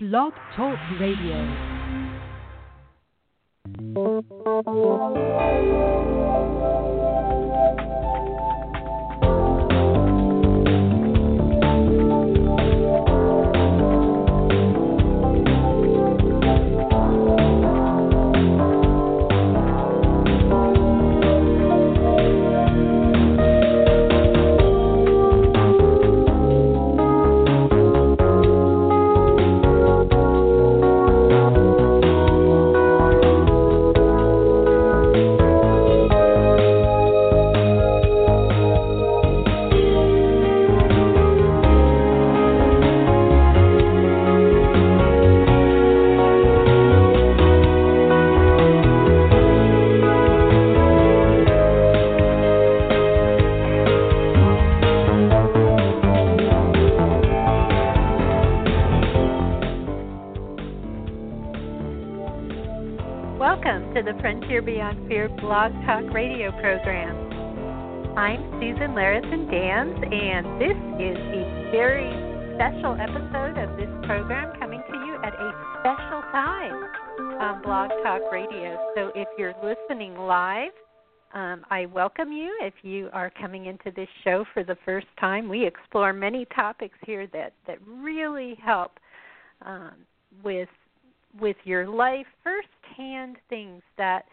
Blog Talk Radio. The Frontier Beyond Fear blog talk radio program. I'm Susan Larison Danz, and this is a very special episode of this program coming to you at a special time on Blog Talk Radio. So if you're listening live, um, I welcome you. If you are coming into this show for the first time, we explore many topics here that, that really help um, with with your life firsthand things that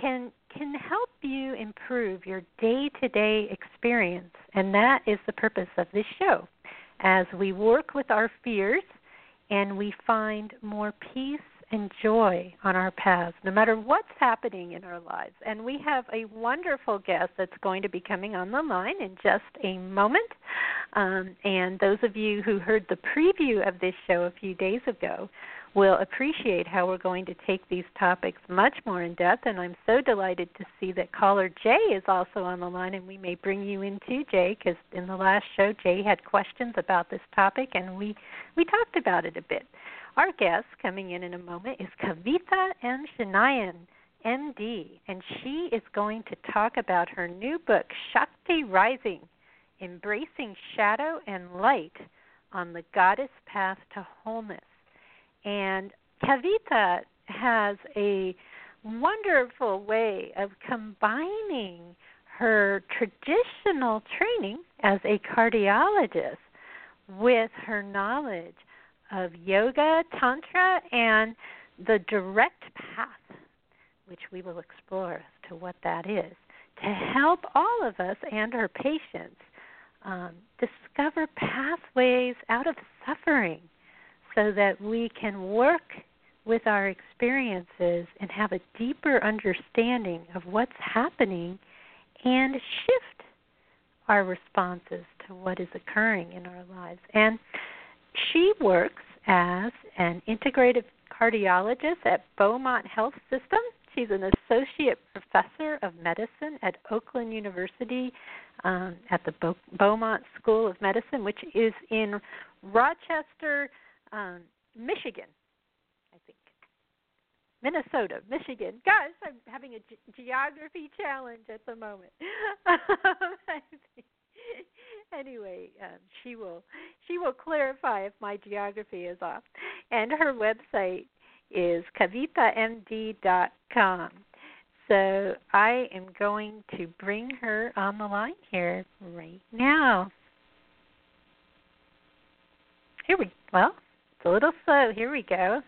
can can help you improve your day-to-day experience and that is the purpose of this show. As we work with our fears and we find more peace and joy on our paths no matter what's happening in our lives and we have a wonderful guest that's going to be coming on the line in just a moment um, and those of you who heard the preview of this show a few days ago will appreciate how we're going to take these topics much more in depth. And I'm so delighted to see that caller Jay is also on the line, and we may bring you in too, Jay, because in the last show Jay had questions about this topic, and we we talked about it a bit. Our guest coming in in a moment is Kavitha M. Chinnaiyan. MD, and she is going to talk about her new book, Shakti Rising Embracing Shadow and Light on the Goddess Path to Wholeness. And Kavitha has a wonderful way of combining her traditional training as a cardiologist with her knowledge of yoga, tantra, and the direct path, which we will explore as to what that is, to help all of us and our patients um, discover pathways out of suffering so that we can work with our experiences and have a deeper understanding of what's happening and shift our responses to what is occurring in our lives. And she works as an integrative cardiologist at Beaumont Health System. She's an associate professor of medicine at Oakland University um, at the Beau- Beaumont School of Medicine, which is in Rochester, um, Michigan, I think. Minnesota, Michigan. Gosh, I'm having a ge- geography challenge at the moment. anyway, um, she will she will clarify if my geography is off. And her website is kavithamd.com. So I am going to bring her on the line here right now. Here we well, it's a little slow. Here we go.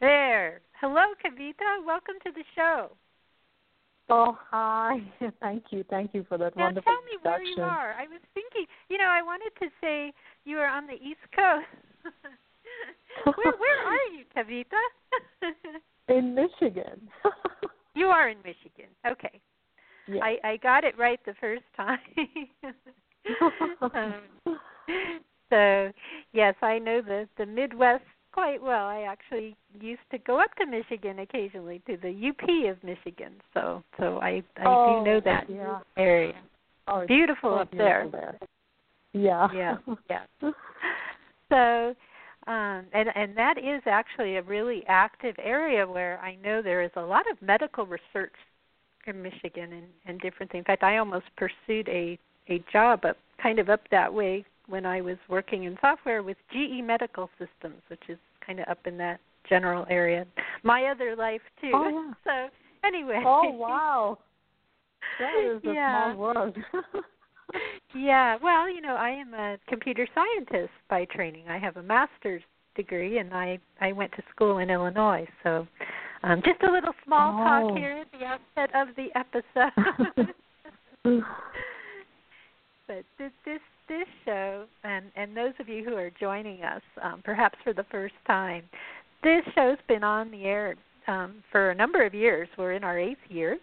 There. Hello, Kavitha. Welcome to the show. Oh, hi. Thank you. Thank you for that now wonderful tell me where you are. I was thinking, you know, I wanted to say you are on the East Coast. where where are you, Kavitha? In Michigan. you are in Michigan. Okay. Yeah. I I got it right the first time. um, so, yes, I know the the Midwest quite well. I actually used to go up to Michigan occasionally to the UP of Michigan. So, so I I oh, do know that yeah. area. Oh, Beautiful so up beautiful there. Yeah. Yeah, yeah. So, um, and and that is actually a really active area where I know there is a lot of medical research in Michigan and, and different things. In fact, I almost pursued a a job up kind of up that way when I was working in software with GE Medical Systems, which is kind of up in that general area. My other life too. Oh, yeah. So anyway. Oh wow. That is a yeah. small world. yeah, well, you know, I am a computer scientist by training. I have a master's degree and I I went to school in Illinois. So um just a little small Oh. talk here at the outset of the episode. but this this show and and those of you who are joining us um, perhaps for the first time this show's been on the air um, for a number of years. We're in our eighth year.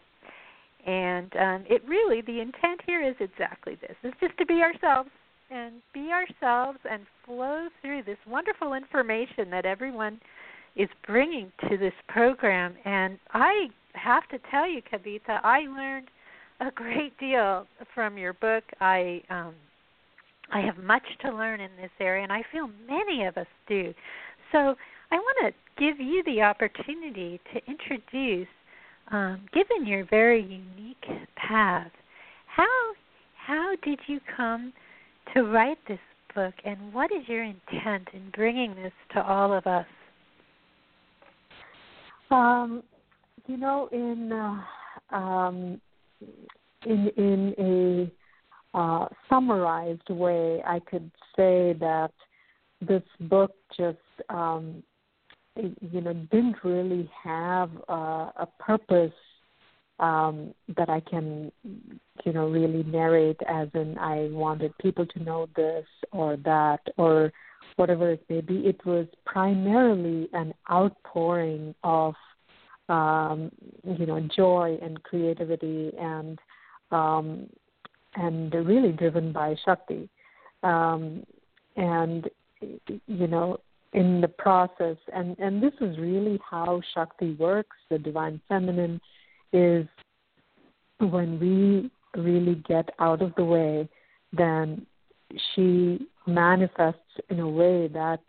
And um, it really the intent here is exactly this is just to be ourselves and be ourselves and flow through this wonderful information that everyone is bringing to this program. And i have to tell you Kavitha i learned a great deal from your book. I um, I have much to learn in this area, and I feel many of us do. So I want to give you the opportunity to introduce, um, given your very unique path, how how did you come to write this book, and what is your intent in bringing this to all of us? Um, you know, in uh, um, in in a uh, summarized way, I could say that this book just um, you know didn't really have uh, a purpose um, that I can you know really narrate as in I wanted people to know this or that or whatever it may be. It was primarily an outpouring of um, you know joy and creativity and um, and really driven by Shakti. Um, and you know in the process and and this is really how Shakti works. The divine feminine is when we really get out of the way, then she manifests in a way that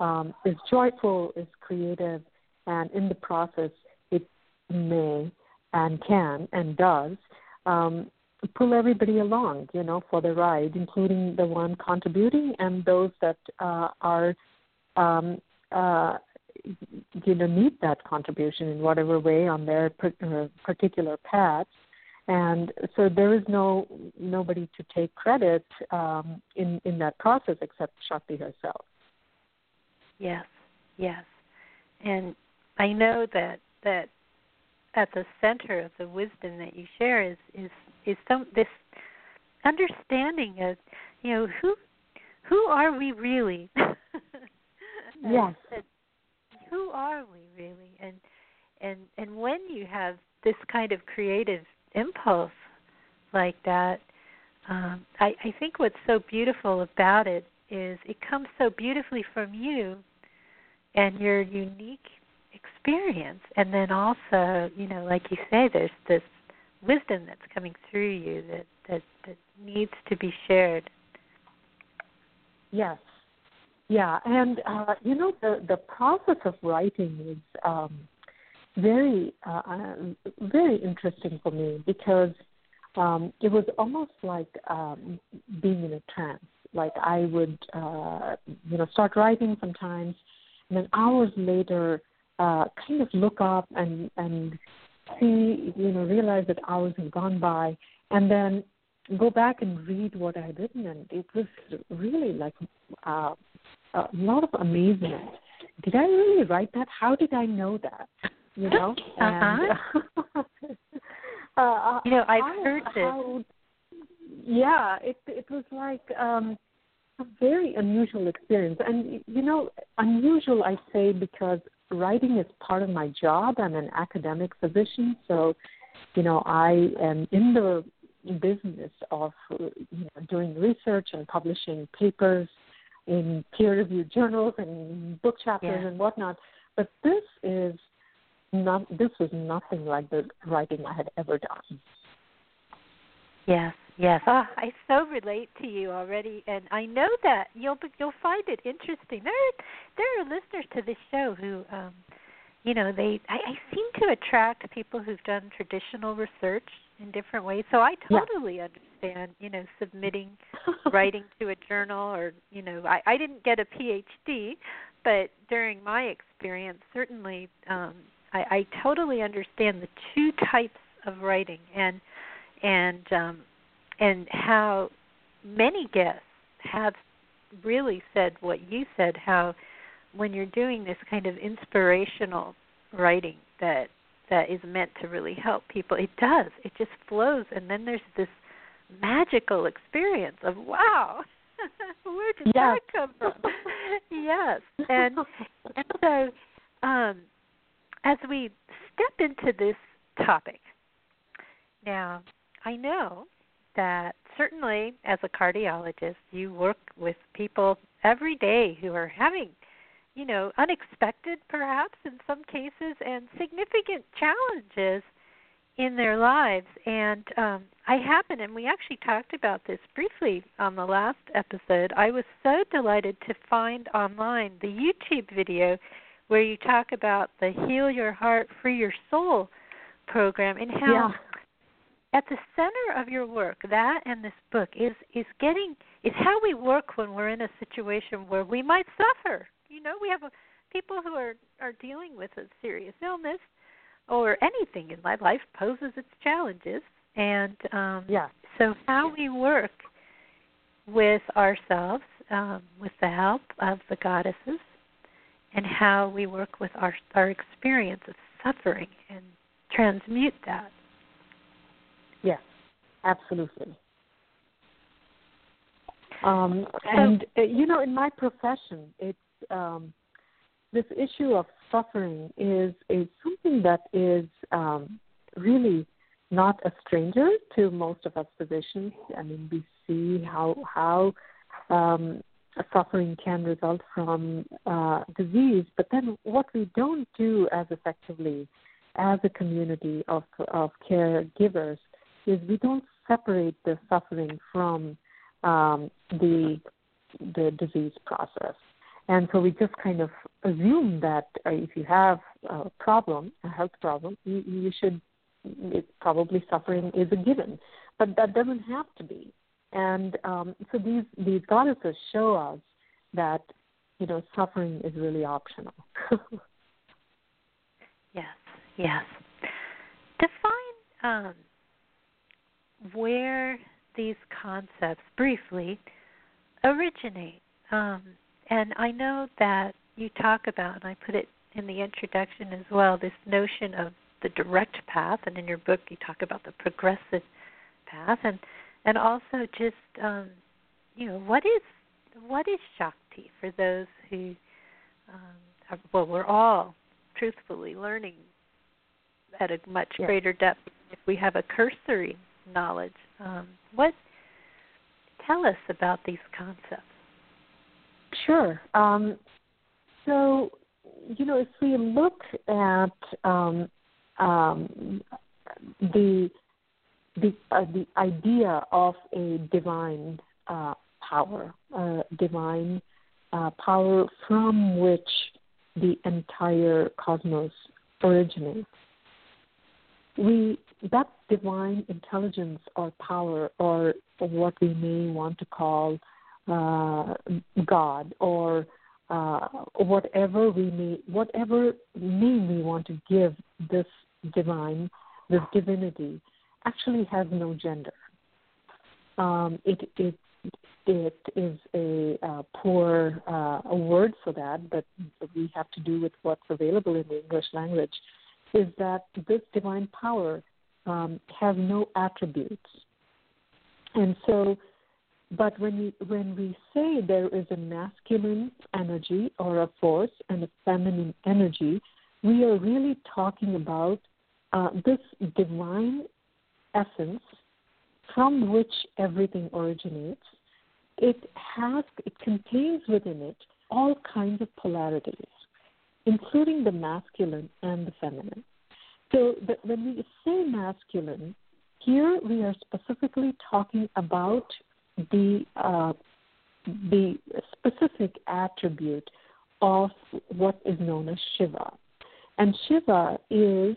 um, is joyful, is creative, and in the process, it may and can and does um, pull everybody along, you know, for the ride, including the one contributing and those that uh, are, um, uh, you know, need that contribution in whatever way on their uh, particular path. And so there is no nobody to take credit um, in in that process except Shakti herself. Yes, yes, and I know that that at the center of the wisdom that you share is is is some this understanding of you know who who are we really? Yes. And who are we really? And and and when you have this kind of creative impulse like that um i i think what's so beautiful about it is it comes so beautifully from you and your unique experience. And then also you know like you say there's this wisdom that's coming through you that that that needs to be shared Yes. Yeah, and uh, you know the the process of writing is um, very uh, uh, very interesting for me because um, it was almost like um, being in a trance. Like I would uh, you know start writing sometimes, and then hours later, uh, kind of look up and and see you know realize that hours have gone by, and then go back and read what I had written, and it was really like uh, a lot of amazement. Did I really write that? How did I know that? You know, and uh, You know, I've how- heard this. how- Yeah, it it was like um, a very unusual experience, and you know, unusual I say because writing is part of my job. I'm an academic physician, so you know I am in the business of you know, doing research and publishing papers in peer-reviewed journals and book chapters Yeah. and whatnot. But this is not. This was nothing like the writing I had ever done. Yes, yes. Oh, I so relate to you already, and I know that you'll you'll find it interesting. There, are, there are listeners to this show who, um, you know, they I, I seem to attract people who've done traditional research in different ways. So I Yeah. totally understand, you know, submitting writing to a journal or you know I, I didn't get a phd but during my experience, certainly, um, I, I totally understand the two types of writing and and um, and how many guests have really said what you said. How when you're doing this kind of inspirational writing that that is meant to really help people, it does. It just flows, and then there's this magical experience of wow where did yes. that come from yes and and so um as we step into this topic now i know that certainly as a cardiologist you work with people every day who are having you know unexpected perhaps in some cases and significant challenges in their lives. And um, I happen, and we actually talked about this briefly on the last episode. I was so delighted to find online the YouTube video where you talk about the Heal Your Heart, Free Your Soul program and how. At the center of your work, that and this book is is getting is how we work when we're in a situation where we might suffer. You know, we have a, people who are are dealing with a serious illness or anything in my life poses its challenges. And um yeah. so how we work with ourselves um, with the help of the goddesses and how we work with our our experience of suffering and transmute that absolutely um and uh, you know in my profession it's um this issue of suffering is is something that is um, really not a stranger to most of us physicians. I mean, we see how how um, suffering can result from uh, disease, but then what we don't do as effectively as a community of of caregivers is we don't separate the suffering from um, the the disease process. And so we just kind of assume that uh, if you have a problem, a health problem, you, you should probably suffering is a given, but that doesn't have to be. And um, so these these goddesses show us that you know suffering is really optional. yes, yes. Define um, where these concepts briefly originate. Um, and I know that you talk about, and I put it in the introduction as well, this notion of the direct path, and in your book you talk about the progressive path, and and also just um, you know what is what is Shakti for those who um, are, well we're all truthfully learning at a much greater depth if we have a cursory knowledge. Um, what tell us about these concepts? Sure. Um, so, you know, if we look at um, um, the the uh, the idea of a divine uh, power, uh, divine power from which the entire cosmos originates, we that divine intelligence or power, or what we may want to call uh, God or uh, whatever we may, whatever name we want to give this divine, this divinity, actually has no gender. Um, it it it is a uh, poor uh, a word for that, but we have to do with what's available in the English language. Is that this divine power um, has no attributes, and so but when we when we say there is a masculine energy or a force and a feminine energy, we are really talking about uh, this divine essence from which everything originates. It has it contains within it all kinds of polarities, including the masculine and the feminine. So when we say masculine, here we are specifically talking about the uh, the specific attribute of what is known as Shiva. And Shiva is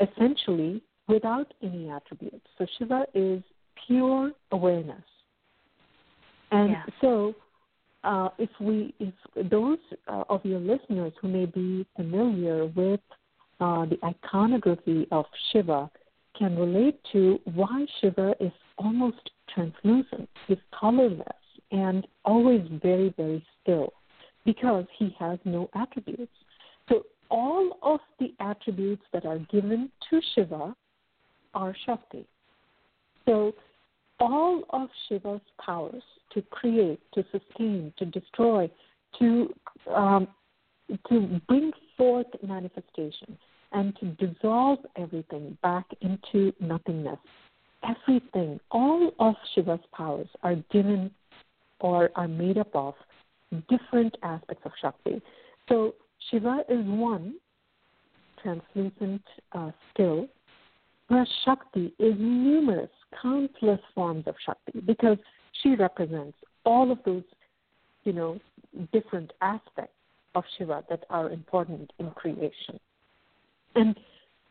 essentially without any attributes. So Shiva is pure awareness. And yeah. so uh, if we, if those uh, of your listeners who may be familiar with uh, the iconography of Shiva can relate to why Shiva is almost translucent, is colorless, and always very, very still, because he has no attributes. So all of the attributes that are given to Shiva are Shakti. So all of Shiva's powers to create, to sustain, to destroy, to um, to bring forth manifestation, and to dissolve everything back into nothingness. Everything, all of Shiva's powers are given or are made up of different aspects of Shakti. So Shiva is one, translucent, uh, whereas Shakti is numerous, countless forms of Shakti because she represents all of those, you know, different aspects of Shiva that are important in creation. And,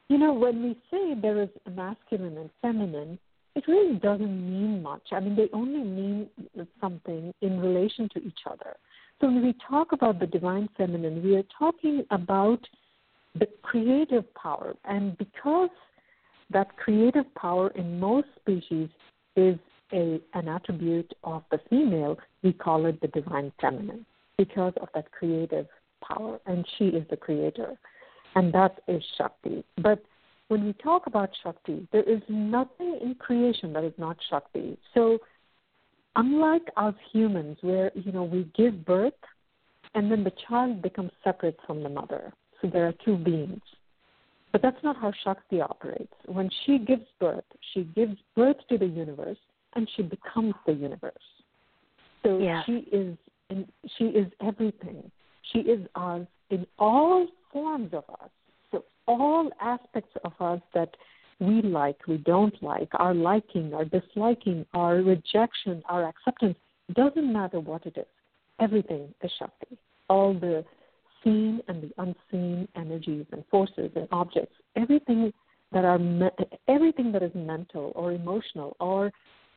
you know, when we say there is a masculine and feminine, it really doesn't mean much. I mean, they only mean something in relation to each other. So when we talk about the divine feminine, we are talking about the creative power. And because that creative power in most species is a, an attribute of the female, we call it the divine feminine because of that creative power. And she is the creator. And that is Shakti. But when we talk about Shakti, there is nothing in creation that is not Shakti. So unlike us humans where, you know, we give birth and then the child becomes separate from the mother. So there are two beings. But that's not how Shakti operates. When she gives birth, she gives birth to the universe and she becomes the universe. So yeah. she is in, she is everything. She is us in all forms of us. So all aspects of us that we like, we don't like, our liking, our disliking, our rejection, our acceptance, doesn't matter what it is. Everything is Shakti. All the seen and the unseen energies and forces and objects, everything that are everything that is mental or emotional or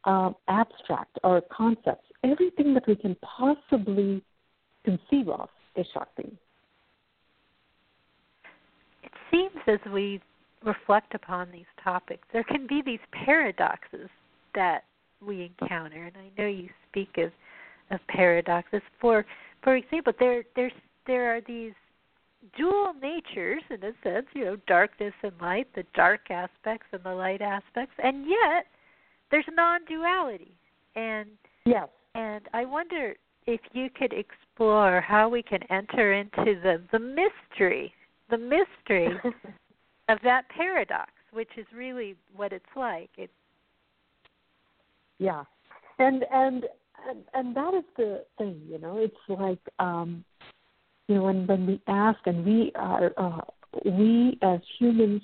uh, abstract or concepts, everything that we can possibly conceive of is Shakti. It seems as we reflect upon these topics, there can be these paradoxes that we encounter, and I know you speak of of paradoxes. For for example, there there's there are these dual natures in a sense, you know, darkness and light, the dark aspects and the light aspects, and yet there's non-duality. And yes, and I wonder if you could explore how we can enter into the the mystery, the mystery of that paradox, which is really what it's like. It yeah, and and and, and that is the thing, you know. It's like um, you know when when we ask and we are uh, we as humans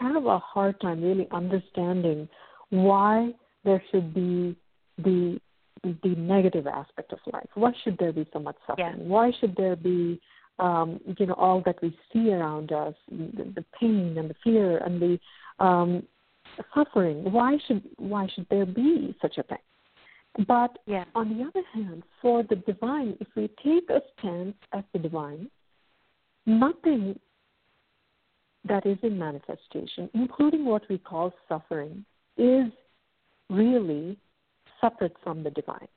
have a hard time really understanding why there should be the the negative aspect of life. Why should there be so much suffering? Yeah. Why should there be um, you know all that we see around us, the, the pain and the fear and the um, suffering? Why should why should there be such a thing? But yeah. on the other hand, for the divine, if we take a stance as the divine, nothing that is in manifestation, including what we call suffering, is really separate from the divine.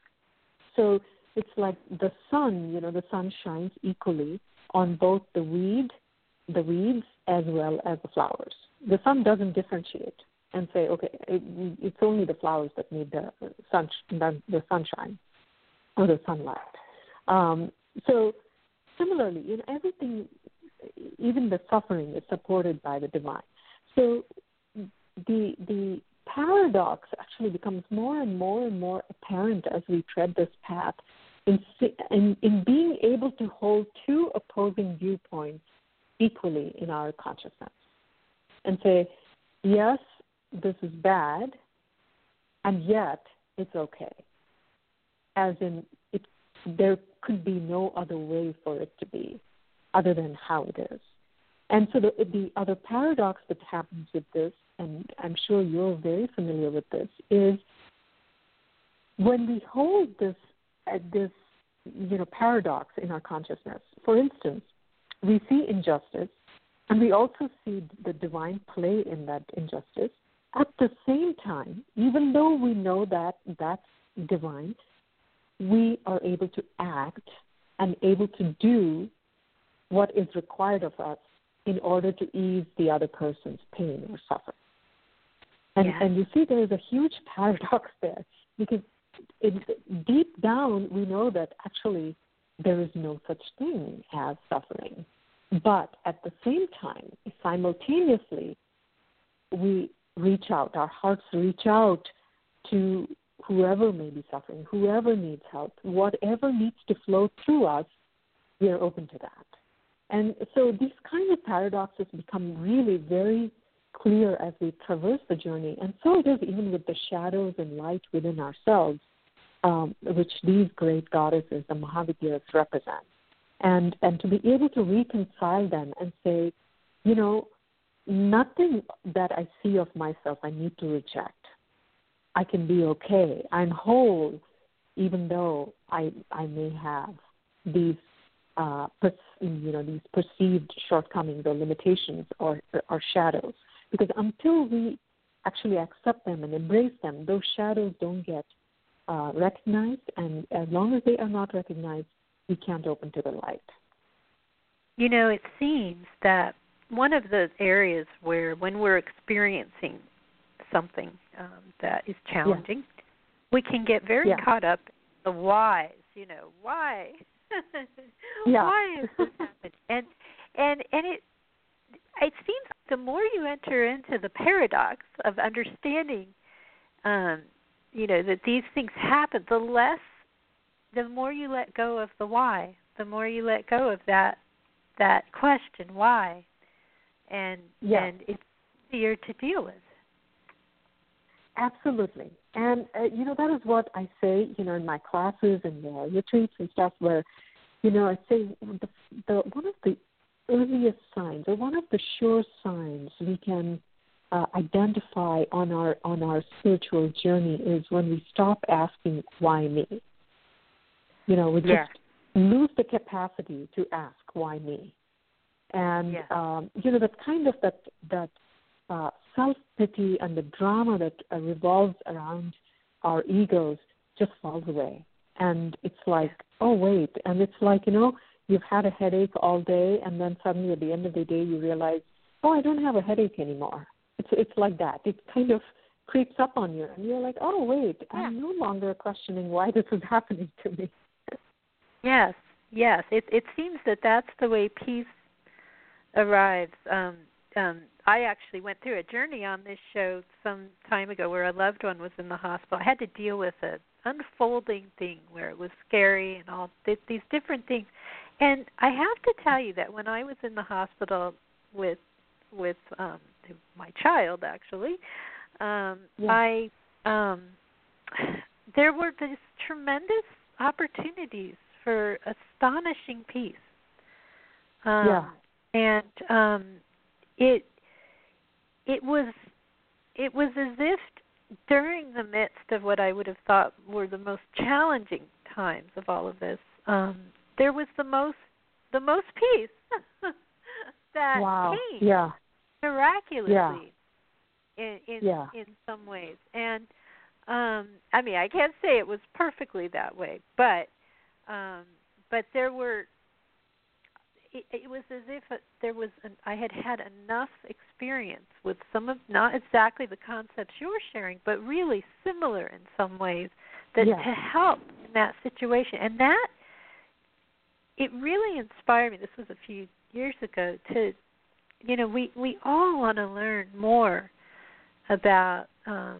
So it's like the sun, you know, the sun shines equally on both the weed, the weeds, as well as the flowers. The sun doesn't differentiate and say, okay, it, it's only the flowers that need the sun, the, the sunshine or the sunlight. Um, so similarly, in everything, even the suffering is supported by the divine. So the the paradox actually becomes more and more and more apparent as we tread this path in, in, in being able to hold two opposing viewpoints equally in our consciousness and say, yes, this is bad, and yet it's okay. As in, it, there could be no other way for it to be other than how it is. And so the, the other paradox that happens with this, and I'm sure you're very familiar with this, is when we hold this this you know paradox in our consciousness. For instance, we see injustice, and we also see the divine play in that injustice. At the same time, even though we know that that's divine, we are able to act and able to do what is required of us in order to ease the other person's pain or suffering. And, yeah. and you see, there is a huge paradox there because deep down we know that actually there is no such thing as suffering. But at the same time, simultaneously, we reach out, our hearts reach out to whoever may be suffering, whoever needs help, whatever needs to flow through us, we are open to that. And so these kind of paradoxes become really very clear as we traverse the journey. And so it is even with the shadows and light within ourselves, um, which these great goddesses, the Mahavidyas, represent. And, and to be able to reconcile them and say, you know, nothing that I see of myself I need to reject. I can be okay. I'm whole, even though I I may have these uh, you know these perceived shortcomings or limitations or or shadows. Because until we actually accept them and embrace them, those shadows don't get uh, recognized, and as long as they are not recognized, we can't open to the light. You know, it seems that one of the areas where, when we're experiencing something um, that is challenging, yeah. we can get very yeah. caught up in the whys. You know, why? yeah. why is this happening? And and and it it seems the more you enter into the paradox of understanding, um, you know, that these things happen, the less, the more you let go of the why, the more you let go of that that question why, and yeah. and it's easier to deal with. Absolutely. And, uh, you know, that is what I say, you know, in my classes and the retreats and stuff where, you know, I say the, the one of the earliest signs or one of the sure signs we can uh, identify on our on our spiritual journey is when we stop asking why me. You know, we just yeah. lose the capacity to ask why me. And yeah. um, you know, that kind of that that uh, self pity and the drama that uh, revolves around our egos just falls away. And it's like, oh, wait. And it's like, you know, you've had a headache all day, and then suddenly at the end of the day, you realize, oh, I don't have a headache anymore. It's, it's like that. It kind of creeps up on you, and you're like, oh, wait, yeah. I'm no longer questioning why this is happening to me. yes, yes. It, it seems that that's the way peace arrives. Um, um, I actually went through a journey on this show some time ago where a loved one was in the hospital. I had to deal with a unfolding thing where it was scary and all th- these different things. And I have to tell you that when I was in the hospital with with um my child actually, um yeah. I um there were these tremendous opportunities for astonishing peace. Um, yeah. And um it it was it was as if during the midst of what I would have thought were the most challenging times of all of this, um, there was the most the most peace that wow. came yeah. miraculously yeah. in in yeah. in some ways. And um I mean I can't say it was perfectly that way, but um but there were it, it was as if there was an, I had had enough experience with some of not exactly the concepts you're sharing, but really similar in some ways that yeah. to help in that situation, and that it really inspired me. This was a few years ago to, you know, we we all want to learn more about um,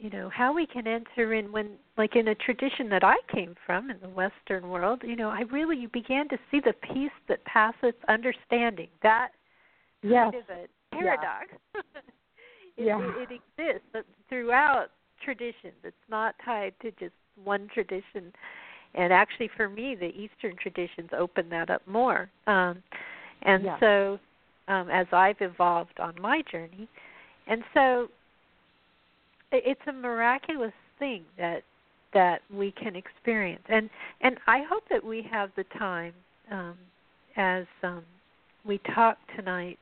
you know how we can enter in when like in a tradition that i came from in the western world you know i really you began to see the peace that passeth understanding that yes. kind of a paradox it, yeah. it, it exists throughout traditions it's not tied to just one tradition and actually for me the eastern traditions open that up more um and yeah. so um as i've evolved on my journey and so it's a miraculous thing that that we can experience. And and I hope that we have the time um, as um, we talk tonight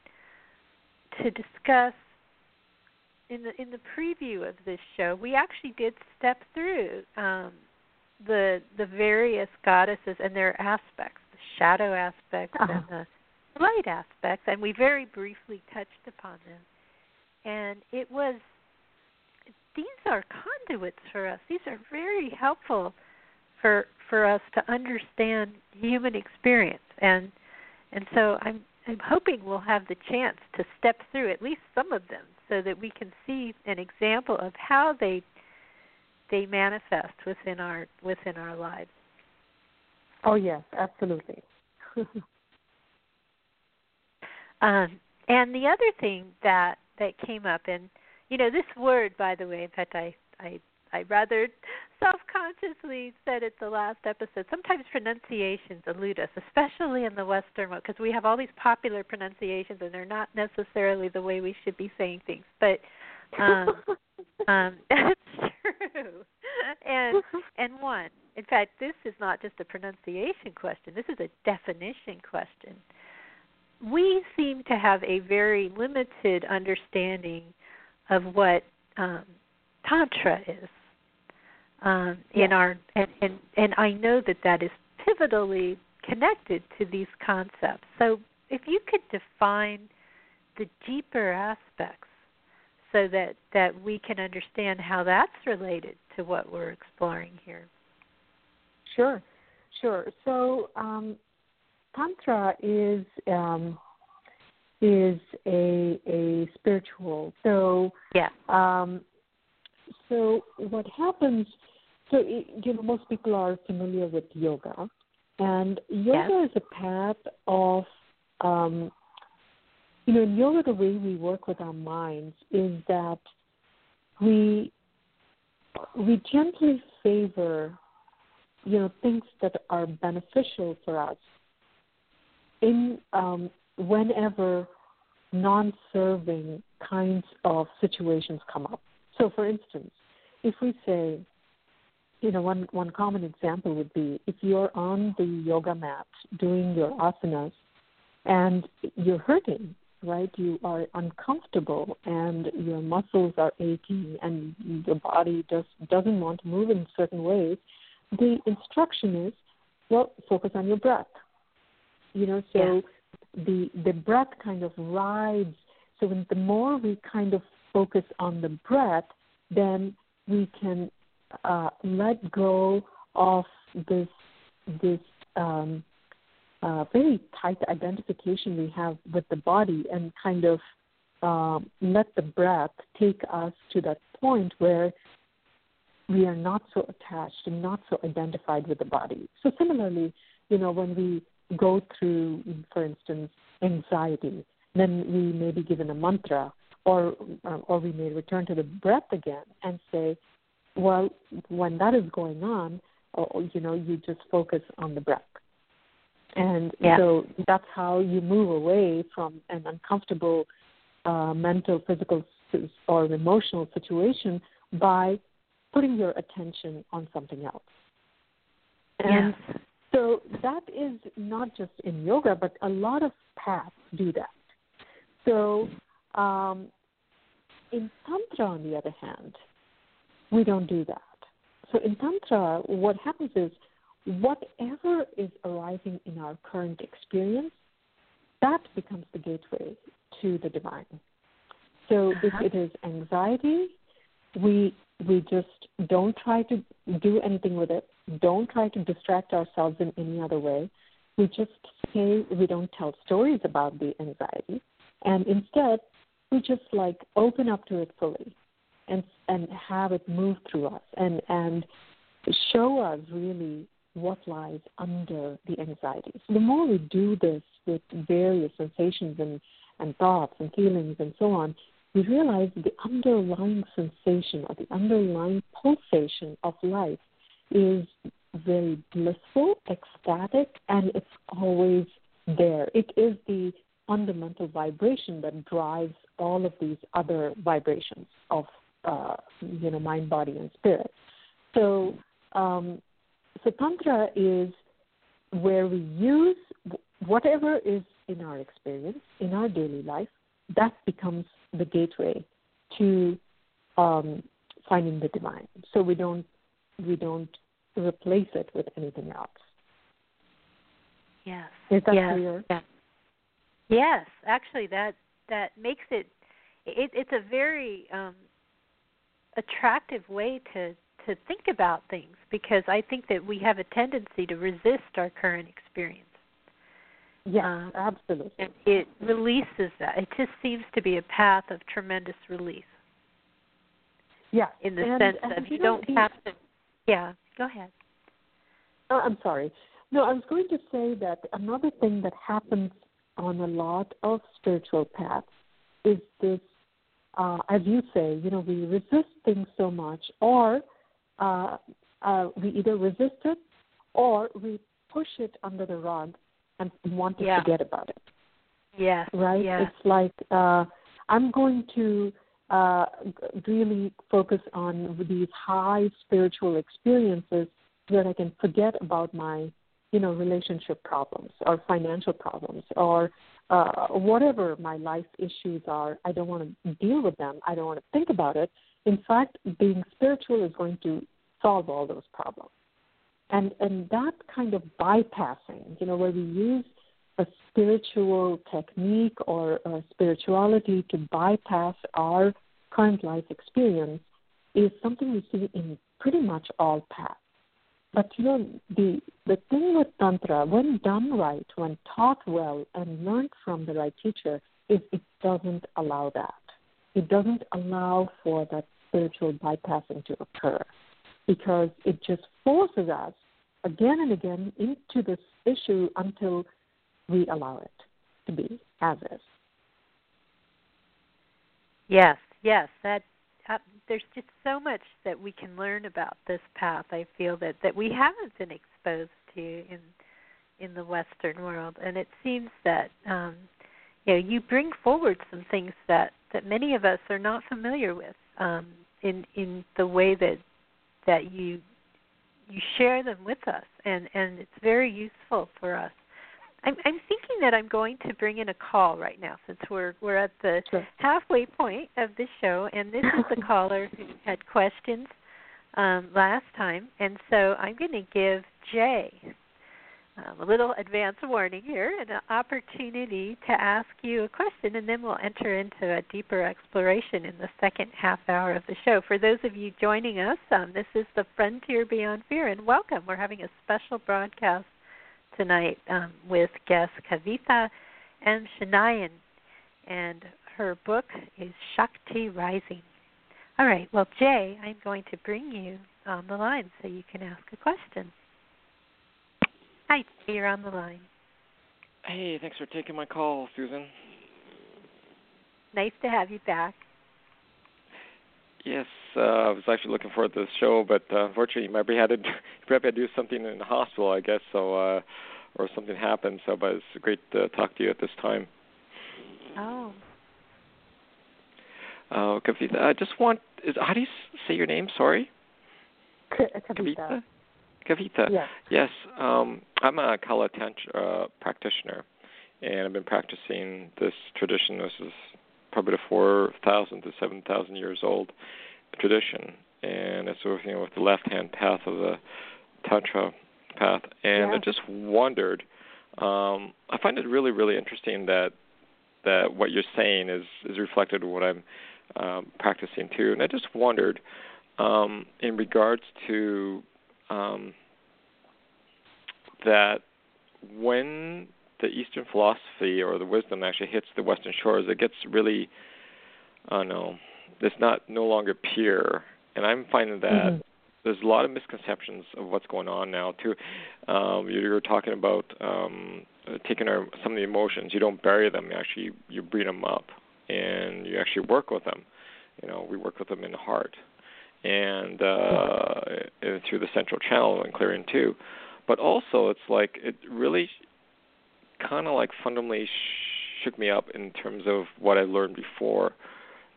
to discuss in the in the preview of this show. We actually did step through um, the the various goddesses and their aspects, the shadow aspects uh-huh. and the light aspects, and we very briefly touched upon them. And it was these are conduits for us. These are very helpful for for us to understand human experience and and so I'm I'm hoping we'll have the chance to step through at least some of them so that we can see an example of how they they manifest within our within our lives. Oh yes, absolutely. um, and the other thing that that came up, and you know, this word, by the way, in fact, I I I rather self-consciously said it the last episode. Sometimes pronunciations elude us, especially in the Western world, because we have all these popular pronunciations, and they're not necessarily the way we should be saying things. But um, um, true. And and one, in fact, this is not just a pronunciation question. This is a definition question. We seem to have a very limited understanding of what um, tantra is um, in our and, and and I know that that is pivotally connected to these concepts. So if you could define the deeper aspects so that that we can understand how that's related to what we're exploring here. Sure, sure. So um, tantra is um, is a a spiritual. So yeah. Um, so what happens? So you know, most people are familiar with yoga, and yoga yes. is a path of um, you know, in yoga, the way we work with our minds is that we we gently favor, you know, things that are beneficial for us in um, whenever non-serving kinds of situations come up. So, for instance, if we say, you know, one one common example would be if you're on the yoga mat doing your asanas and you're hurting, right? You are uncomfortable and your muscles are aching and your body just doesn't want to move in certain ways. The instruction is, well, focus on your breath. You know, so yeah. the the breath kind of rides. So when, the more we kind of focus on the breath, then we can uh, let go of this this um, uh, very tight identification we have with the body and kind of um, let the breath take us to that point where we are not so attached and not so identified with the body. So similarly, you know, when we go through, for instance, anxiety, then we may be given a mantra, or uh, or we may return to the breath again and say, well, when that is going on, oh, you know, you just focus on the breath. And yeah. so that's how you move away from an uncomfortable uh, mental, physical, or emotional situation by putting your attention on something else. And yes. so that is not just in yoga, but a lot of paths do that. So um, in Tantra, on the other hand, we don't do that. So in Tantra, what happens is whatever is arising in our current experience, that becomes the gateway to the divine. So uh-huh. if it is anxiety, we we just don't try to do anything with it. Don't try to distract ourselves in any other way. We just say we don't tell stories about the anxiety, and instead we just like open up to it fully, and and have it move through us and and show us really what lies under the anxiety. So the more we do this with various sensations and, and thoughts and feelings and so on, we realize the underlying sensation or the underlying pulsation of life is very blissful, ecstatic, and it's always there. It is the fundamental vibration that drives all of these other vibrations of uh, you know mind, body, and spirit. So um, so tantra is where we use whatever is in our experience in our daily life. That becomes the gateway to um, finding the divine. So we don't we don't replace it with anything else. Yes. Is that yes. clear? Yes. Yes. Actually, that that makes it, it it's a very um, attractive way to to think about things because I think that we have a tendency to resist our current experience. Yes, um, absolutely. And it releases that. It just seems to be a path of tremendous release. Yeah. In the and, sense and of you, don't have to. Yeah. Go ahead. Oh, I'm sorry. No, I was going to say that another thing that happens on a lot of spiritual paths is this, uh, as you say, you know, we resist things so much, or uh, uh, we either resist it or we push it under the rug and want to yeah. forget about it. Yeah. Right? Yes. It's like uh, I'm going to uh, really focus on these high spiritual experiences so that I can forget about my, you know, relationship problems or financial problems or uh, whatever my life issues are. I don't want to deal with them. I don't want to think about it. In fact, being spiritual is going to solve all those problems. And and that kind of bypassing, you know, where we use a spiritual technique or spirituality to bypass our current life experience is something we see in pretty much all paths. But you know, the the thing with tantra, when done right, when taught well and learned from the right teacher, is it doesn't allow that. It doesn't allow for that spiritual bypassing to occur because it just forces us again and again into this issue until we allow it to be as is. Yes, yes, that uh, there's just so much that we can learn about this path. I feel that that we haven't been exposed to in in the Western world, and it seems that um, you know you bring forward some things that that many of us are not familiar with um, in in the way that that you you share them with us, and and it's very useful for us. I'm, I'm thinking that I'm going to bring in a call right now since we're we're at the sure. halfway point of the show, and this is the caller who had questions um, last time, and so I'm going to give Jay a little advance warning here and an opportunity to ask you a question, and then we'll enter into a deeper exploration in the second half hour of the show. For those of you joining us, um, this is the Frontier Beyond Fear, and welcome. We're having a special broadcast tonight um, with guest Kavitha M. Chinnaiyan, and her book is Shakti Rising. All right, well, Jay, I'm going to bring you on the line so you can ask a question. Hi, you're on the line. Hey, thanks for taking my call, Susan. Nice to have you back. Yes, uh, I was actually looking forward to the show, but uh, unfortunately, you might had to probably had to do something in the hospital, I guess. So, uh, or something happened. So, but it's great to talk to you at this time. Oh. Oh, Kavitha, I just want. Is, how do you say your name? Sorry. Kavitha. Kavitha. Yes. Yes. Um, I'm a Kala Tantra uh, practitioner, and I've been practicing this tradition. This is probably the 4,000 to 7,000 years old tradition, and it's working with the left-hand path of the Tantra path. And yeah. I just wondered. Um, I find it really, really interesting that that what you're saying is is reflected in what I'm um, practicing too. And I just wondered, um, in regards to um, that when the Eastern philosophy or the wisdom actually hits the Western shores, it gets really, I don't know, it's not no longer pure. And I'm finding that mm-hmm. there's a lot of misconceptions of what's going on now too. Um, you were talking about um, taking our some of the emotions. You don't bury them. You actually you bring them up, and you actually work with them. You know, we work with them in the heart and uh, through the central channel and clearing too. But also, it's like it really kind of like fundamentally shook me up in terms of what I learned before,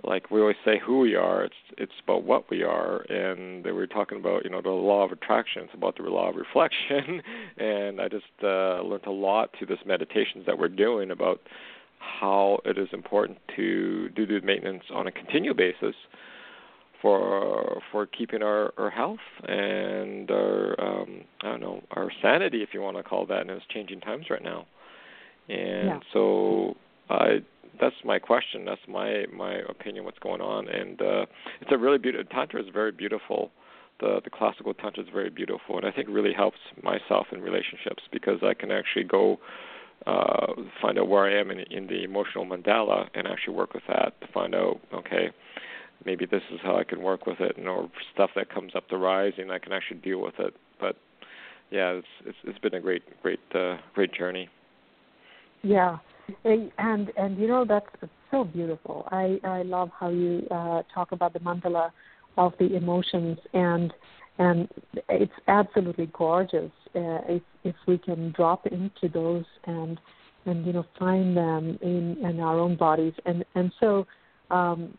like we always say who we are it's it's about what we are. And we were talking about you know the law of attraction it's about the law of reflection. And i just uh learned a lot through this meditations that we're doing about how it is important to do the maintenance on a continual basis for for keeping our our health and our um i don't know our sanity if you want to call that in those changing times right now and yeah. so i that's my question. That's my my opinion. What's going on? And uh, it's a really beautiful tantra is very beautiful. The the classical tantra is very beautiful, and I think really helps myself in relationships because I can actually go uh, find out where I am in, in the emotional mandala and actually work with that to find out okay maybe this is how I can work with it, and or stuff that comes up the rising, I can actually deal with it. But yeah, it's it's, it's been a great great uh, great journey. Yeah, and and you know that's so beautiful. I I love how you uh, talk about the mandala of the emotions and and it's absolutely gorgeous uh, if if we can drop into those and and you know find them in in our own bodies and and so um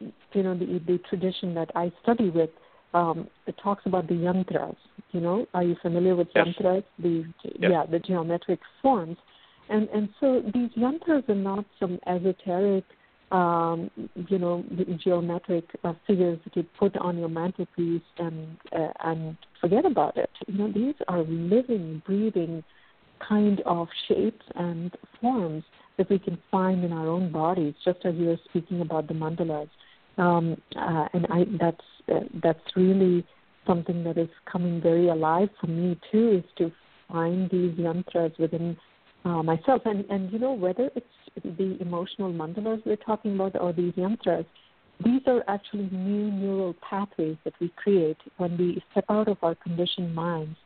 you know the the tradition that I study with um it talks about the yantras you know? Are you familiar with yes. yantras? The yes. yeah the geometric forms. And and so these yantras are not some esoteric um, you know geometric uh, figures that you put on your mantelpiece and uh, and forget about it. You know these are living breathing kind of shapes and forms that we can find in our own bodies just as you were speaking about the mandalas um, uh, and I that's uh, that's really something that is coming very alive for me too is to find these yantras within uh, myself. And, and you know, whether it's the emotional mandalas we're talking about or these yantras, these are actually new neural pathways that we create when we step out of our conditioned minds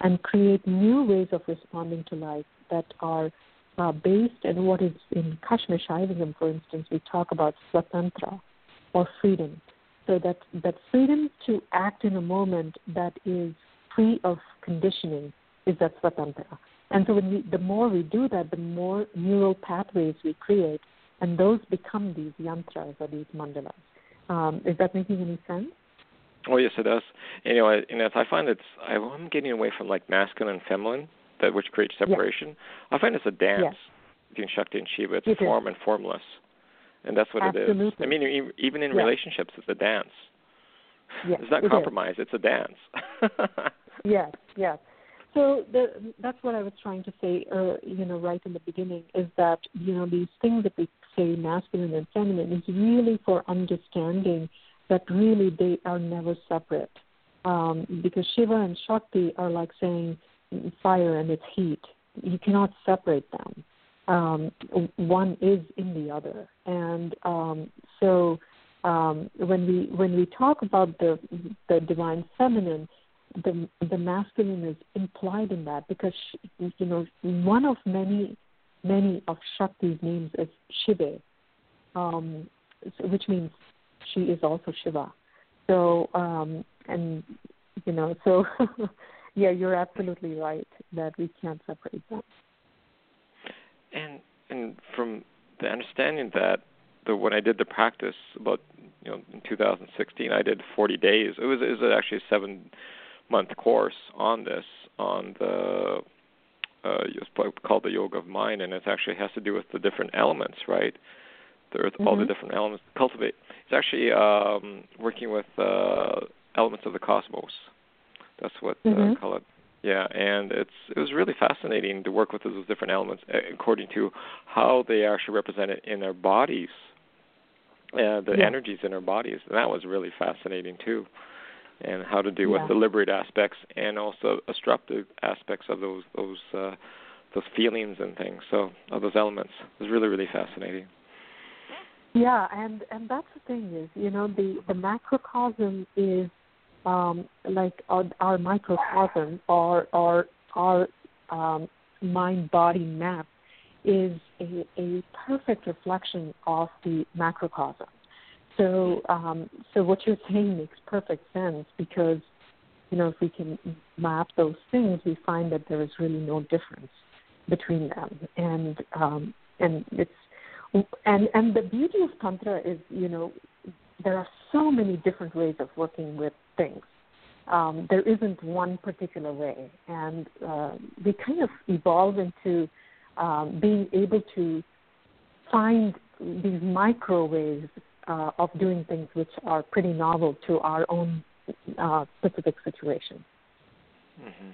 and create new ways of responding to life that are uh, based in what is in Kashmir Shaivism, for instance, we talk about swatantra or freedom. So that, that freedom to act in a moment that is free of conditioning is that swatantra. And so when we, the more we do that, the more neural pathways we create, and those become these yantras or these mandalas. Um, is that making any sense? Oh yes, it does. Anyway you know, I, you know, I find it's I'm getting away from like masculine and feminine, that which creates separation. Yes. I find it's a dance yes. between Shakti and Shiva. It's it form is. and formless, and that's what Absolutely. it is. I mean, even in yes. relationships, it's a dance. Yes, it's not it compromise. Is. It's a dance. yes, yes. So the, that's what I was trying to say, uh, you know, right in the beginning, is that you know these things that we say masculine and feminine is really for understanding that really they are never separate, um, because Shiva and Shakti are like saying fire and its heat. You cannot separate them. Um, one is in the other, and um, so um, when we when we talk about the the divine feminine the the masculine is implied in that because you know one of many many of Shakti's names is Shiva, um, which means she is also Shiva. So um, and you know so yeah, you're absolutely right that we can't separate them. And and from the understanding that the when I did the practice about you know in 2016, I did 40 days. It was it was actually seven month course on this on the uh, it's called the yoga of mind, and it actually has to do with the different elements, right? There's mm-hmm. all the different elements. to Cultivate. It's actually um, working with uh, elements of the cosmos. That's what uh, mm-hmm. uh, call it. Yeah, and it's it was really fascinating to work with those different elements according to how they actually represented in their bodies, uh, the yeah. energies in our bodies. And that was really fascinating too and how to deal yeah. with the liberate aspects and also obstructive aspects of those those uh, those feelings and things. So of those elements it was really really fascinating. Yeah, and and that's the thing is you know the the macrocosm is um, like our, our microcosm or or our um, mind body map is a, a perfect reflection of the macrocosm. So, um, so what you're saying makes perfect sense because, you know, if we can map those things, we find that there is really no difference between them, and um, and it's and and the beauty of tantra is you know there are so many different ways of working with things. Um, there isn't one particular way. And uh, we kind of evolve into um, being able to find these micro ways uh, of doing things which are pretty novel to our own uh, specific situation. Mm-hmm.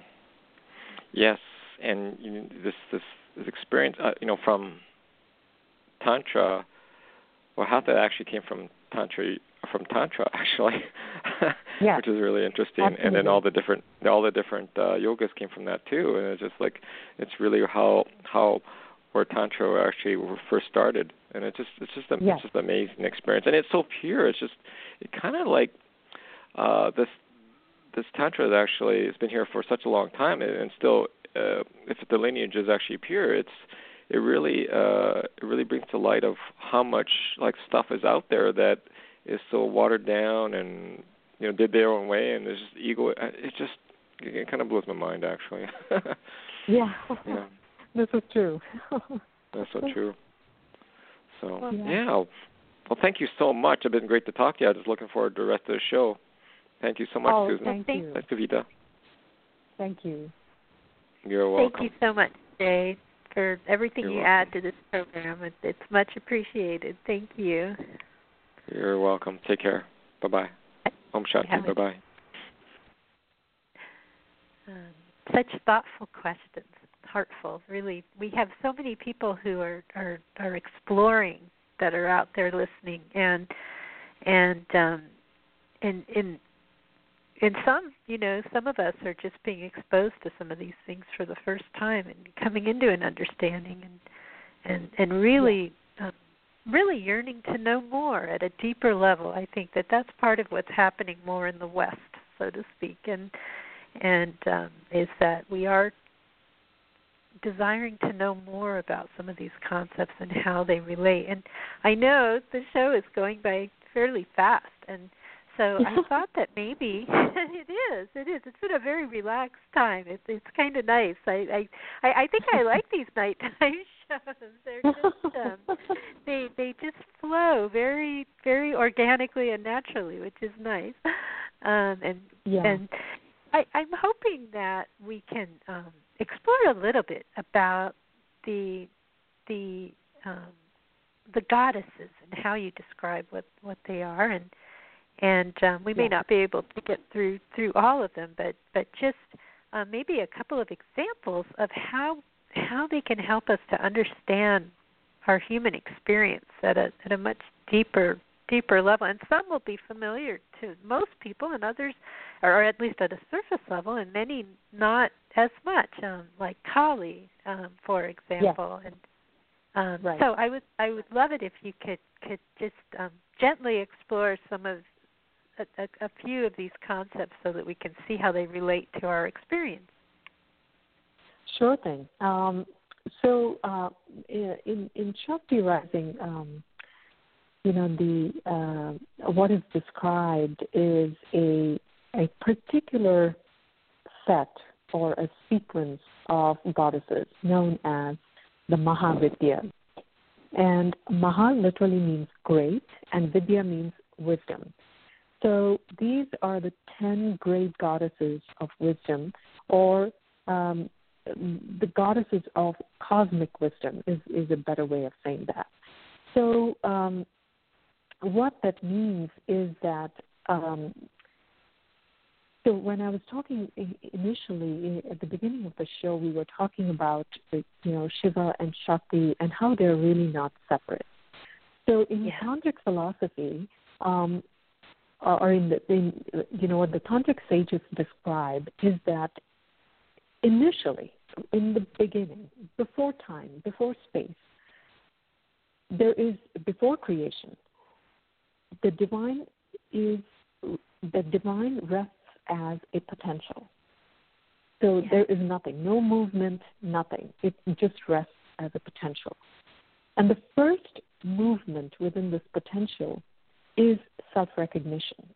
yes and you this this this experience uh, you know from tantra, well, how that actually came from tantra from tantra actually, yeah. which is really interesting. Absolutely. And then all the different all the different uh, yogas came from that too. And it's just like it's really how how where tantra actually first started. And it just it's just a yes. it's just an amazing experience. And it's so pure. It's just it kind of like uh, this this tantra that actually has been here for such a long time and, and still uh, if the lineage is actually pure, it's it really uh, it really brings to light of how much like stuff is out there that is so watered down and you know did their own way and there's just ego. Uh, it just it kind of blows my mind actually. yeah. yeah. This is true. That's so true. So well, yeah. yeah. Well, thank you so much. It's been great to talk to you. I'm just looking forward to the rest of the show. Thank you so much, oh, Susan. Thank you. Thanks, Kavitha. Thank you. You're welcome. Thank you so much, Jay, for everything You're you welcome. add to this program. It's much appreciated. Thank you. You're welcome. Take care. Bye bye. Om Shanti. Bye bye. Um, such thoughtful questions, heartful. Really, we have so many people who are are are exploring that are out there listening, and and um, and and and some, you know, some of us are just being exposed to some of these things for the first time and coming into an understanding and and and really really yearning to know more at a deeper level. I think that that's part of what's happening more in the West, so to speak, and and um, is that we are desiring to know more about some of these concepts and how they relate. And I know the show is going by fairly fast, and so I thought that maybe it is. It is. It's been a very relaxed time. It's it's kind of nice. I I I think I like these nighttime. They're just um, they they just flow very very organically and naturally, which is nice. Um, and Yeah. and I, I'm hoping that we can um, explore a little bit about the the um, the goddesses and how you describe what what they are and and um, we may Yeah. not be able to get through through all of them, but but just uh, maybe a couple of examples of how how they can help us to understand our human experience at a at a much deeper deeper level. And some will be familiar to most people, and others, or at least at a surface level, and many not as much. Um, like Kali, um, for example, and um, Right. so I would I would love it if you could could just um, gently explore some of a, a, a few of these concepts so that we can see how they relate to our experience. Sure thing. Um, so uh, in in Shakti Rising, um, you know the uh, what is described is a a particular set or a sequence of goddesses known as the Mahavidya. And Maha literally means great, and Vidya means wisdom. So these are the ten great goddesses of wisdom, or um, the goddesses of cosmic wisdom is, is a better way of saying that. So um, what that means is that um, so when I was talking initially at the beginning of the show, we were talking about you know Shiva and Shakti and how they're really not separate. So in Yeah. tantric philosophy, um, or in the in, you know what the tantric sages describe is that initially, in the beginning, before time, before space, there is before creation, the divine is the divine rests as a potential. So Yeah. there is nothing, no movement, nothing. It just rests as a potential. And the first movement within this potential is self recognition.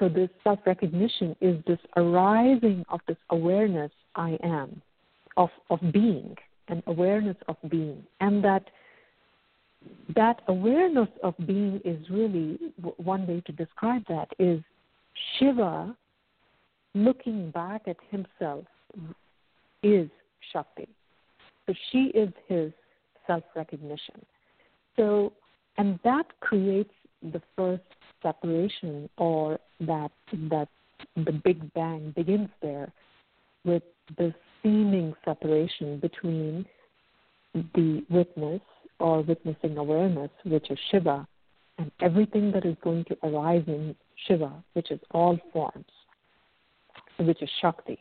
So this self recognition is this arising of this awareness I am, of, of being, an awareness of being. And that that awareness of being is really one way to describe that is Shiva looking back at himself is Shakti. So she is his self recognition. So, and that creates the first separation or that that the Big Bang begins there with the seeming separation between the witness or witnessing awareness, which is Shiva, and everything that is going to arise in Shiva, which is all forms, which is Shakti.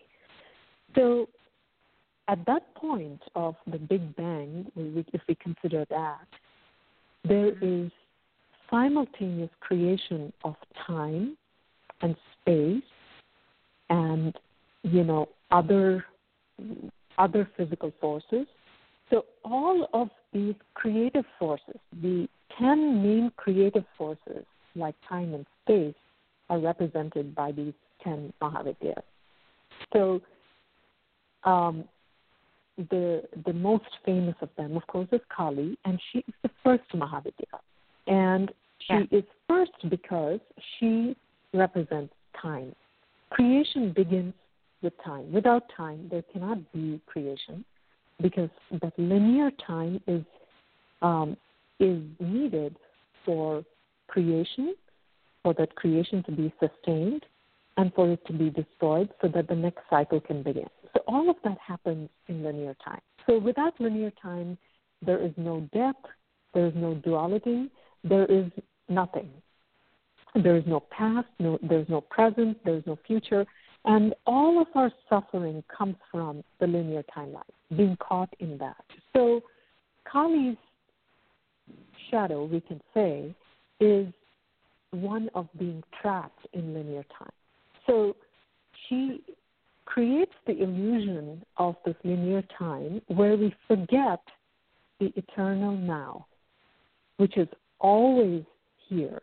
So at that point of the Big Bang, if we consider that, there mm-hmm. is simultaneous creation of time and space and you know other other physical forces so all of these creative forces the 10 main creative forces like time and space are represented by these 10 mahavidyas so um, the the most famous of them, of course, is Kali, and she is the first Mahavidya. And she yeah. is first because she represents time. Creation begins with time. Without time, there cannot be creation because that linear time is um, is needed for creation, for that creation to be sustained, and for it to be destroyed, so that the next cycle can begin. So all of that happens in linear time. So without linear time, there is no depth, there is no duality, there is nothing. There is no past, no, there's no present, there's no future. And all of our suffering comes from the linear timeline, being caught in that. So Kali's shadow, we can say, is one of being trapped in linear time. So she creates the illusion of this linear time where we forget the eternal now, which is always here,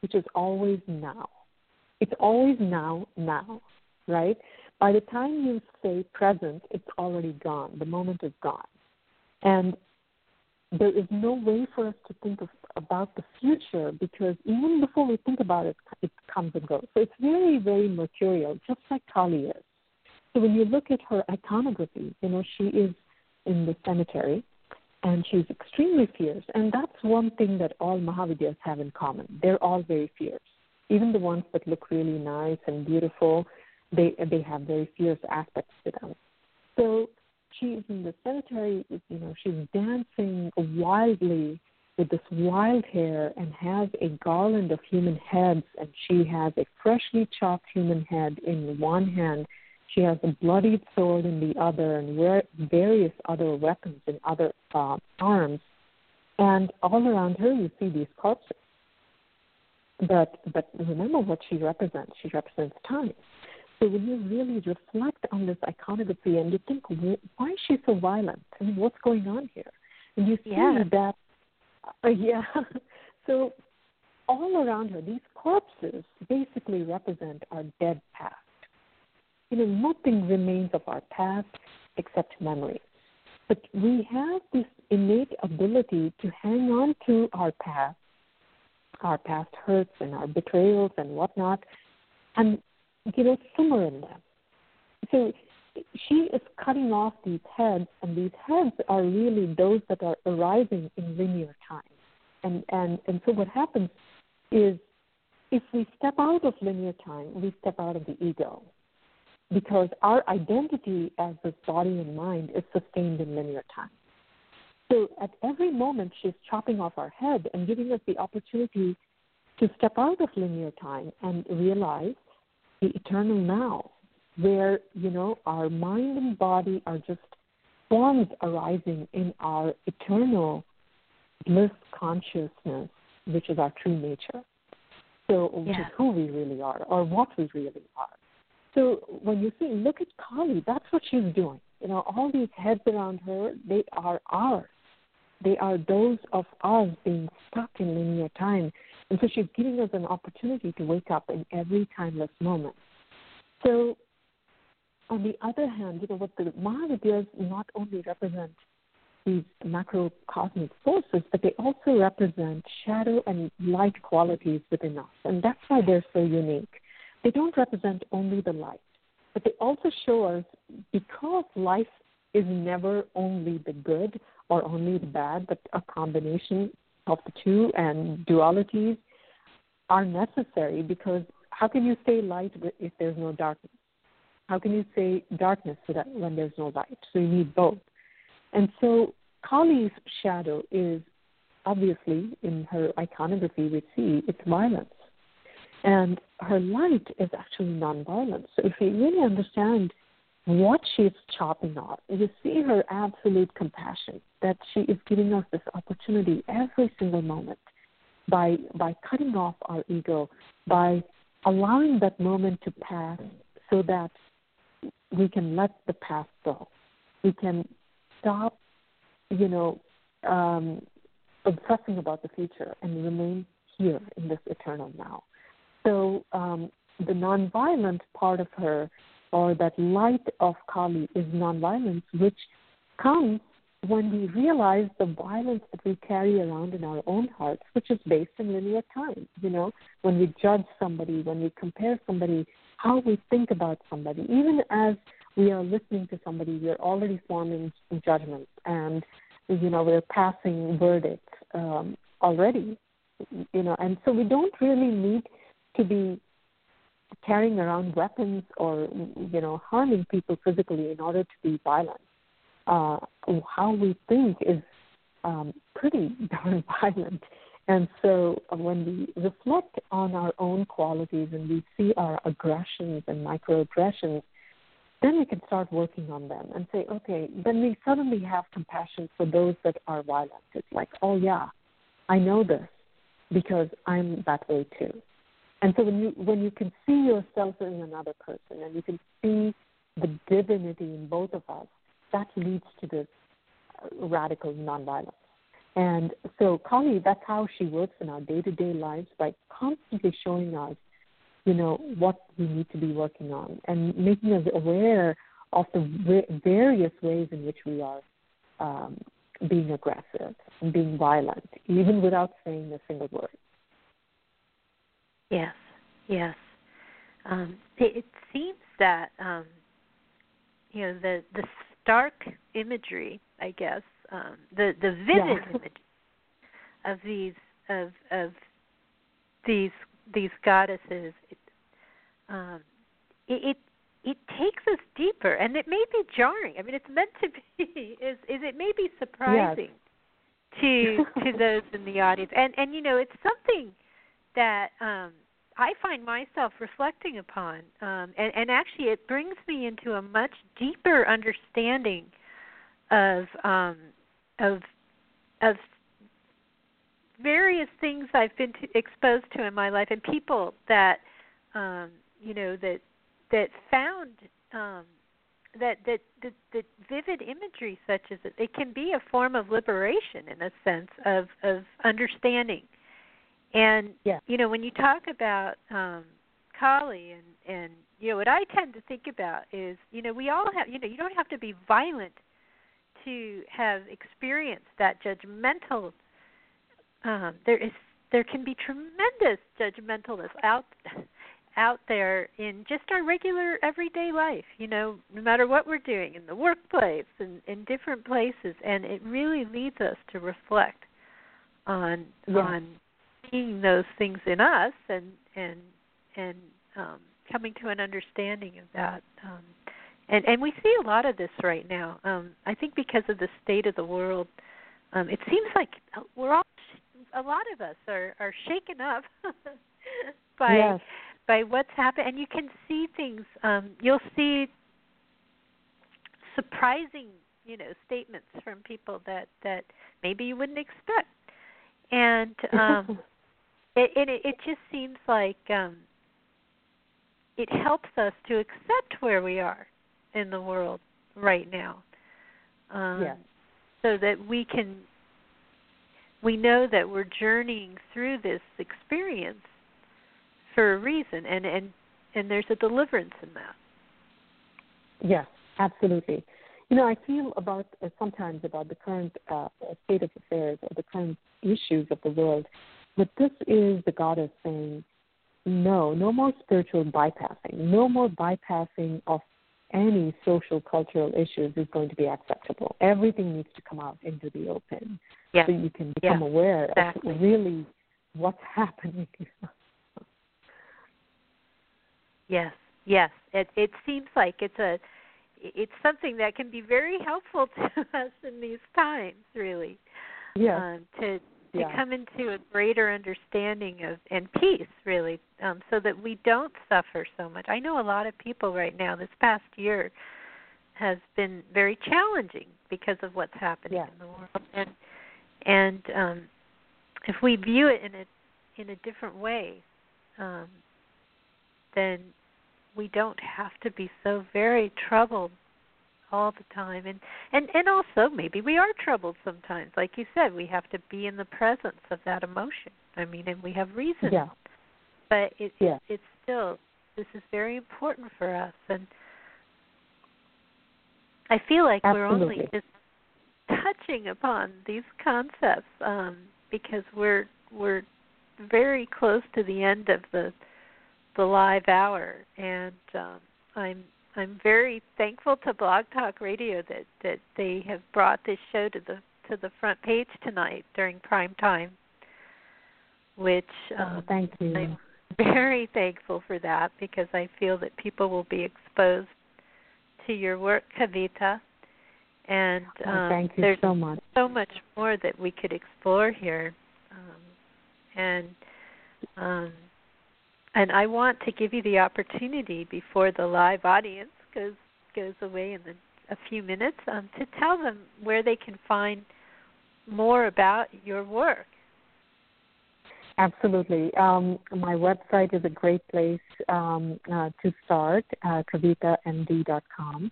which is always now. It's always now, now, right? By the time you say present, it's already gone. The moment is gone. And there is no way for us to think of, about the future because even before we think about it, it comes and goes. So it's very, very mercurial, just like Kali is. So when you look at her iconography, you know, she is in the cemetery and she's extremely fierce. And that's one thing that all Mahavidyas have in common. They're all very fierce. Even the ones that look really nice and beautiful, they they have very fierce aspects to them. So she's in the cemetery, you know, she's dancing wildly with this wild hair and has a garland of human heads and she has a freshly chopped human head in one hand she has a bloodied sword in the other and various other weapons in other uh, arms. And all around her, you see these corpses. But but remember what she represents. She represents time. So when you really reflect on this iconography and you think, why is she so violent? I mean, what's going on here? And you see yeah. that, uh, yeah. so all around her, these corpses basically represent our dead past you know, nothing remains of our past except memory. But we have this innate ability to hang on to our past, our past hurts and our betrayals and whatnot, and you know, simmer in them. So she is cutting off these heads, and these heads are really those that are arising in linear time. And and and so what happens is, if we step out of linear time, we step out of the ego because our identity as this body and mind is sustained in linear time. So at every moment, she's chopping off our head and giving us the opportunity to step out of linear time and realize the eternal now, where, you know, our mind and body are just forms arising in our eternal bliss consciousness, which is our true nature. So, which yeah. is who we really are, or what we really are. So when you see, look at Kali, that's what she's doing. You know, all these heads around her, they are ours. They are those of us being stuck in linear time. And so she's giving us an opportunity to wake up in every timeless moment. So on the other hand, you know, what the Mahavidyas not only represent these macrocosmic forces, but they also represent shadow and light qualities within us. And that's why they're so unique. They don't represent only the light, but they also show us because life is never only the good or only the bad, but a combination of the two and dualities are necessary because how can you say light if there's no darkness? How can you say darkness when there's no light? So you need both. And so Kali's shadow is obviously in her iconography we see it's violence. And her light is actually nonviolence. So if you really understand what she's chopping off, you see her absolute compassion that she is giving us this opportunity every single moment by by cutting off our ego, by allowing that moment to pass so that we can let the past go. We can stop, you know, um, obsessing about the future and remain here in this eternal now. So um, the nonviolent part of her, or that light of Kali, is nonviolence, which comes when we realize the violence that we carry around in our own hearts, which is based in linear time. You know, when we judge somebody, when we compare somebody, how we think about somebody, even as we are listening to somebody, we're already forming judgments, and you know, we're passing verdicts um, already. You know, and so we don't really need to be carrying around weapons or you know harming people physically in order to be violent uh, how we think is um, pretty darn violent. And so when we reflect on our own qualities and we see our aggressions and microaggressions, then we can start working on them and say, okay, then we suddenly have compassion for those that are violent. It's like, oh yeah, I know this because I'm that way too. And so when you when you can see yourself in another person and you can see the divinity in both of us, that leads to this uh, radical nonviolence. And so Kali, that's how she works in our day-to-day lives by constantly showing us, you know, what we need to be working on and making us aware of the various ways in which we are um, being aggressive and being violent, even without saying a single word. Yes, yes. Um, it, it seems that um, you know the the stark imagery, I guess, um, the the vivid yeah. image of these of of these these goddesses. It, um, it, it it takes us deeper, and it may be jarring. I mean, it's meant to be. Is is it may be surprising yes. to to those in the audience, and and you know, it's something that um I find myself reflecting upon, um, and, and actually, it brings me into a much deeper understanding of um, of of various things I've been to, exposed to in my life, and people that um, you know that that found um, that, that that that vivid imagery, such as it, it can be a form of liberation in a sense of of understanding and yeah. you know, when you talk about um Kali and and you know what I tend to think about is, you know, we all have you know, you don't have to be violent to have experienced that judgmental um there is there can be tremendous judgmentalness out out there in just our regular everyday life, you know, no matter what we're doing in the workplace and in different places and it really leads us to reflect on yeah. on seeing those things in us and and and um, coming to an understanding of that. Um, and and we see a lot of this right now. Um, I think because of the state of the world, um, it seems like we're all a lot of us are are shaken up by yes. by what's happened, and you can see things. Um, you'll see surprising, you know, statements from people that that maybe you wouldn't expect, and um, it, it it just seems like um it helps us to accept where we are in the world right now. Um yes. so that we can we know that we're journeying through this experience for a reason and and and there's a deliverance in that. Yes absolutely. You know, I feel about uh, sometimes about the current uh, state of affairs or the current issues of the world, but this is the goddess saying, no, no more spiritual bypassing, no more bypassing of any social cultural issues is going to be acceptable. Everything needs to come out into the open yes. so you can become yes. aware exactly. of really what's happening. yes, yes. It it seems like it's a it's something that can be very helpful to us in these times, really. Yeah. Um, to to come into a greater understanding of and peace really um so that we don't suffer so much. I know a lot of people right now this past year has been very challenging because of what's happening yeah. in the world. And and um if we view it in a in a different way um then we don't have to be so very troubled all the time and and and also maybe we are troubled sometimes like you said we have to be in the presence of that emotion i mean and we have reason yeah. but it, yeah. it it's still this is very important for us and i feel like Absolutely. we're only just touching upon these concepts um because we're we're very close to the end of the the live hour and um i'm I'm very thankful to Blog Talk Radio that that they have brought this show to the to the front page tonight during prime time. Which um, oh, thank you. I'm very thankful for that because I feel that people will be exposed to your work, Kavitha. And um, oh, thank you there's so much. so much more that we could explore here, um, and um, and I want to give you the opportunity before the live audience goes goes away in the, a few minutes um, to tell them where they can find more about your work. Absolutely. Um, my website is a great place um, uh, to start, uh, kavithamd.com.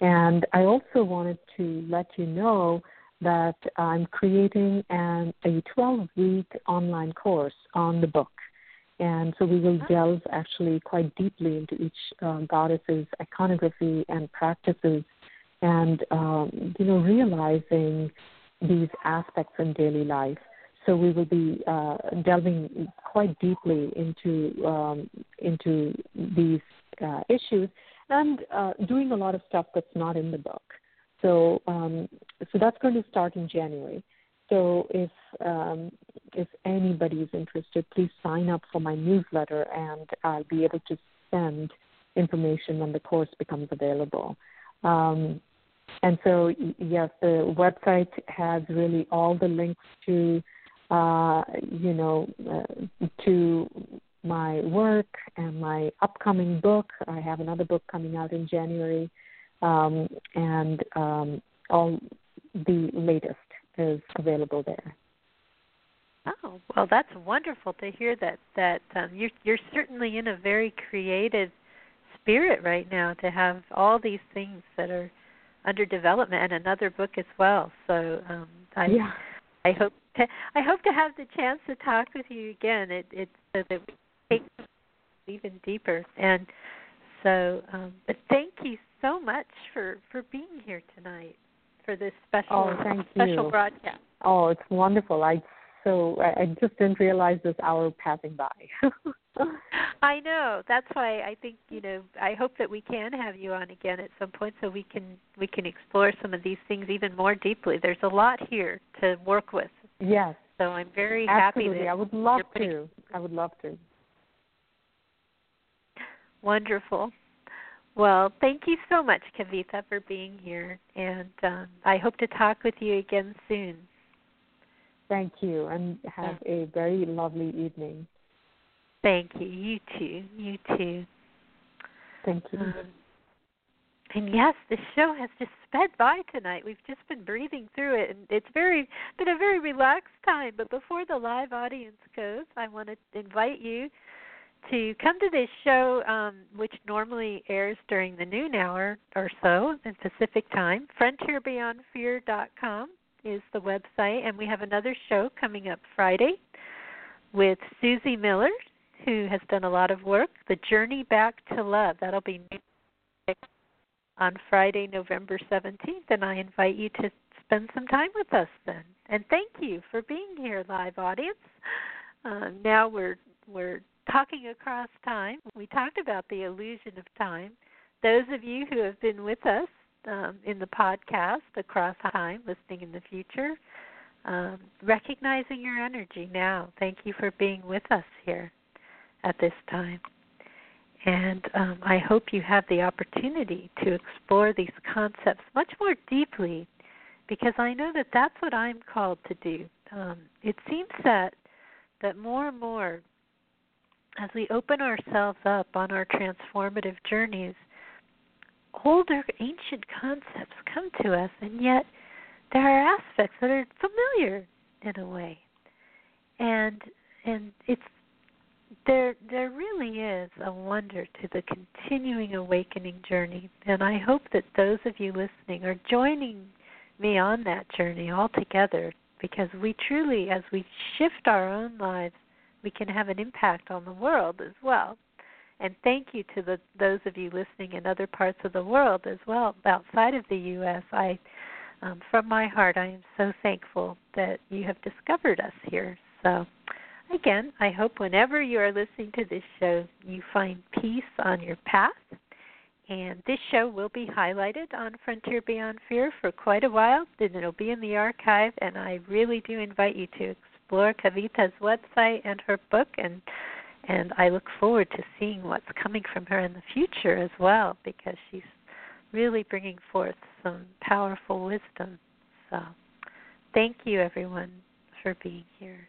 And I also wanted to let you know that I'm creating an, a 12 week online course on the book. And so we will delve actually quite deeply into each uh, goddess's iconography and practices and, um, you know, realizing these aspects in daily life. So we will be uh, delving quite deeply into um, into these uh, issues and uh, doing a lot of stuff that's not in the book. So um, so that's going to start in January. So if um, if anybody is interested, please sign up for my newsletter, and I'll be able to send information when the course becomes available. Um, and so, yes, the website has really all the links to, uh, you know, uh, to my work and my upcoming book. I have another book coming out in January, um, and um, all the latest is available there. Oh well, that's wonderful to hear that. That um, you're you're certainly in a very creative spirit right now to have all these things that are under development and another book as well. So um, I yeah. I hope to I hope to have the chance to talk with you again. It it so that we take even deeper. And so, um, but thank you so much for for being here tonight for this oh, special oh, thank special you. broadcast. Oh, it's wonderful. I so I, I just didn't realize this hour passing by. I know. That's why I think you know. I hope that we can have you on again at some point, so we can we can explore some of these things even more deeply. There's a lot here to work with. Yes. So I'm very Absolutely. happy. That I would love putting... to. I would love to. Wonderful. Well, thank you so much, Kavitha, for being here, and um, I hope to talk with you again soon. Thank you, and have a very lovely evening. Thank you. You too. You too. Thank you. Um, and yes, the show has just sped by tonight. We've just been breathing through it, and it's very been a very relaxed time. But before the live audience goes, I want to invite you to come to this show, um, which normally airs during the noon hour or so in Pacific time. FrontierBeyondFear.com is the website, and we have another show coming up Friday with Susie Miller, who has done a lot of work. The Journey Back to Love. That'll be on Friday, November 17th, and I invite you to spend some time with us then. And thank you for being here, live audience. Uh, now we're we're talking across time. We talked about the illusion of time. Those of you who have been with us um, in the podcast across time, listening in the future, um, recognizing your energy now. Thank you for being with us here at this time. And um, I hope you have the opportunity to explore these concepts much more deeply because I know that that's what I'm called to do. Um, it seems that that more and more as we open ourselves up on our transformative journeys, older ancient concepts come to us and yet there are aspects that are familiar in a way. And and it's there there really is a wonder to the continuing awakening journey and I hope that those of you listening are joining me on that journey all together because we truly as we shift our own lives we can have an impact on the world as well. And thank you to the those of you listening in other parts of the world as well outside of the US. I um, from my heart I am so thankful that you have discovered us here. So again, I hope whenever you are listening to this show, you find peace on your path. And this show will be highlighted on Frontier Beyond Fear for quite a while. Then it'll be in the archive, and I really do invite you to explore Kavitha's website and her book, and and I look forward to seeing what's coming from her in the future as well, because she's really bringing forth some powerful wisdom. So, thank you everyone for being here.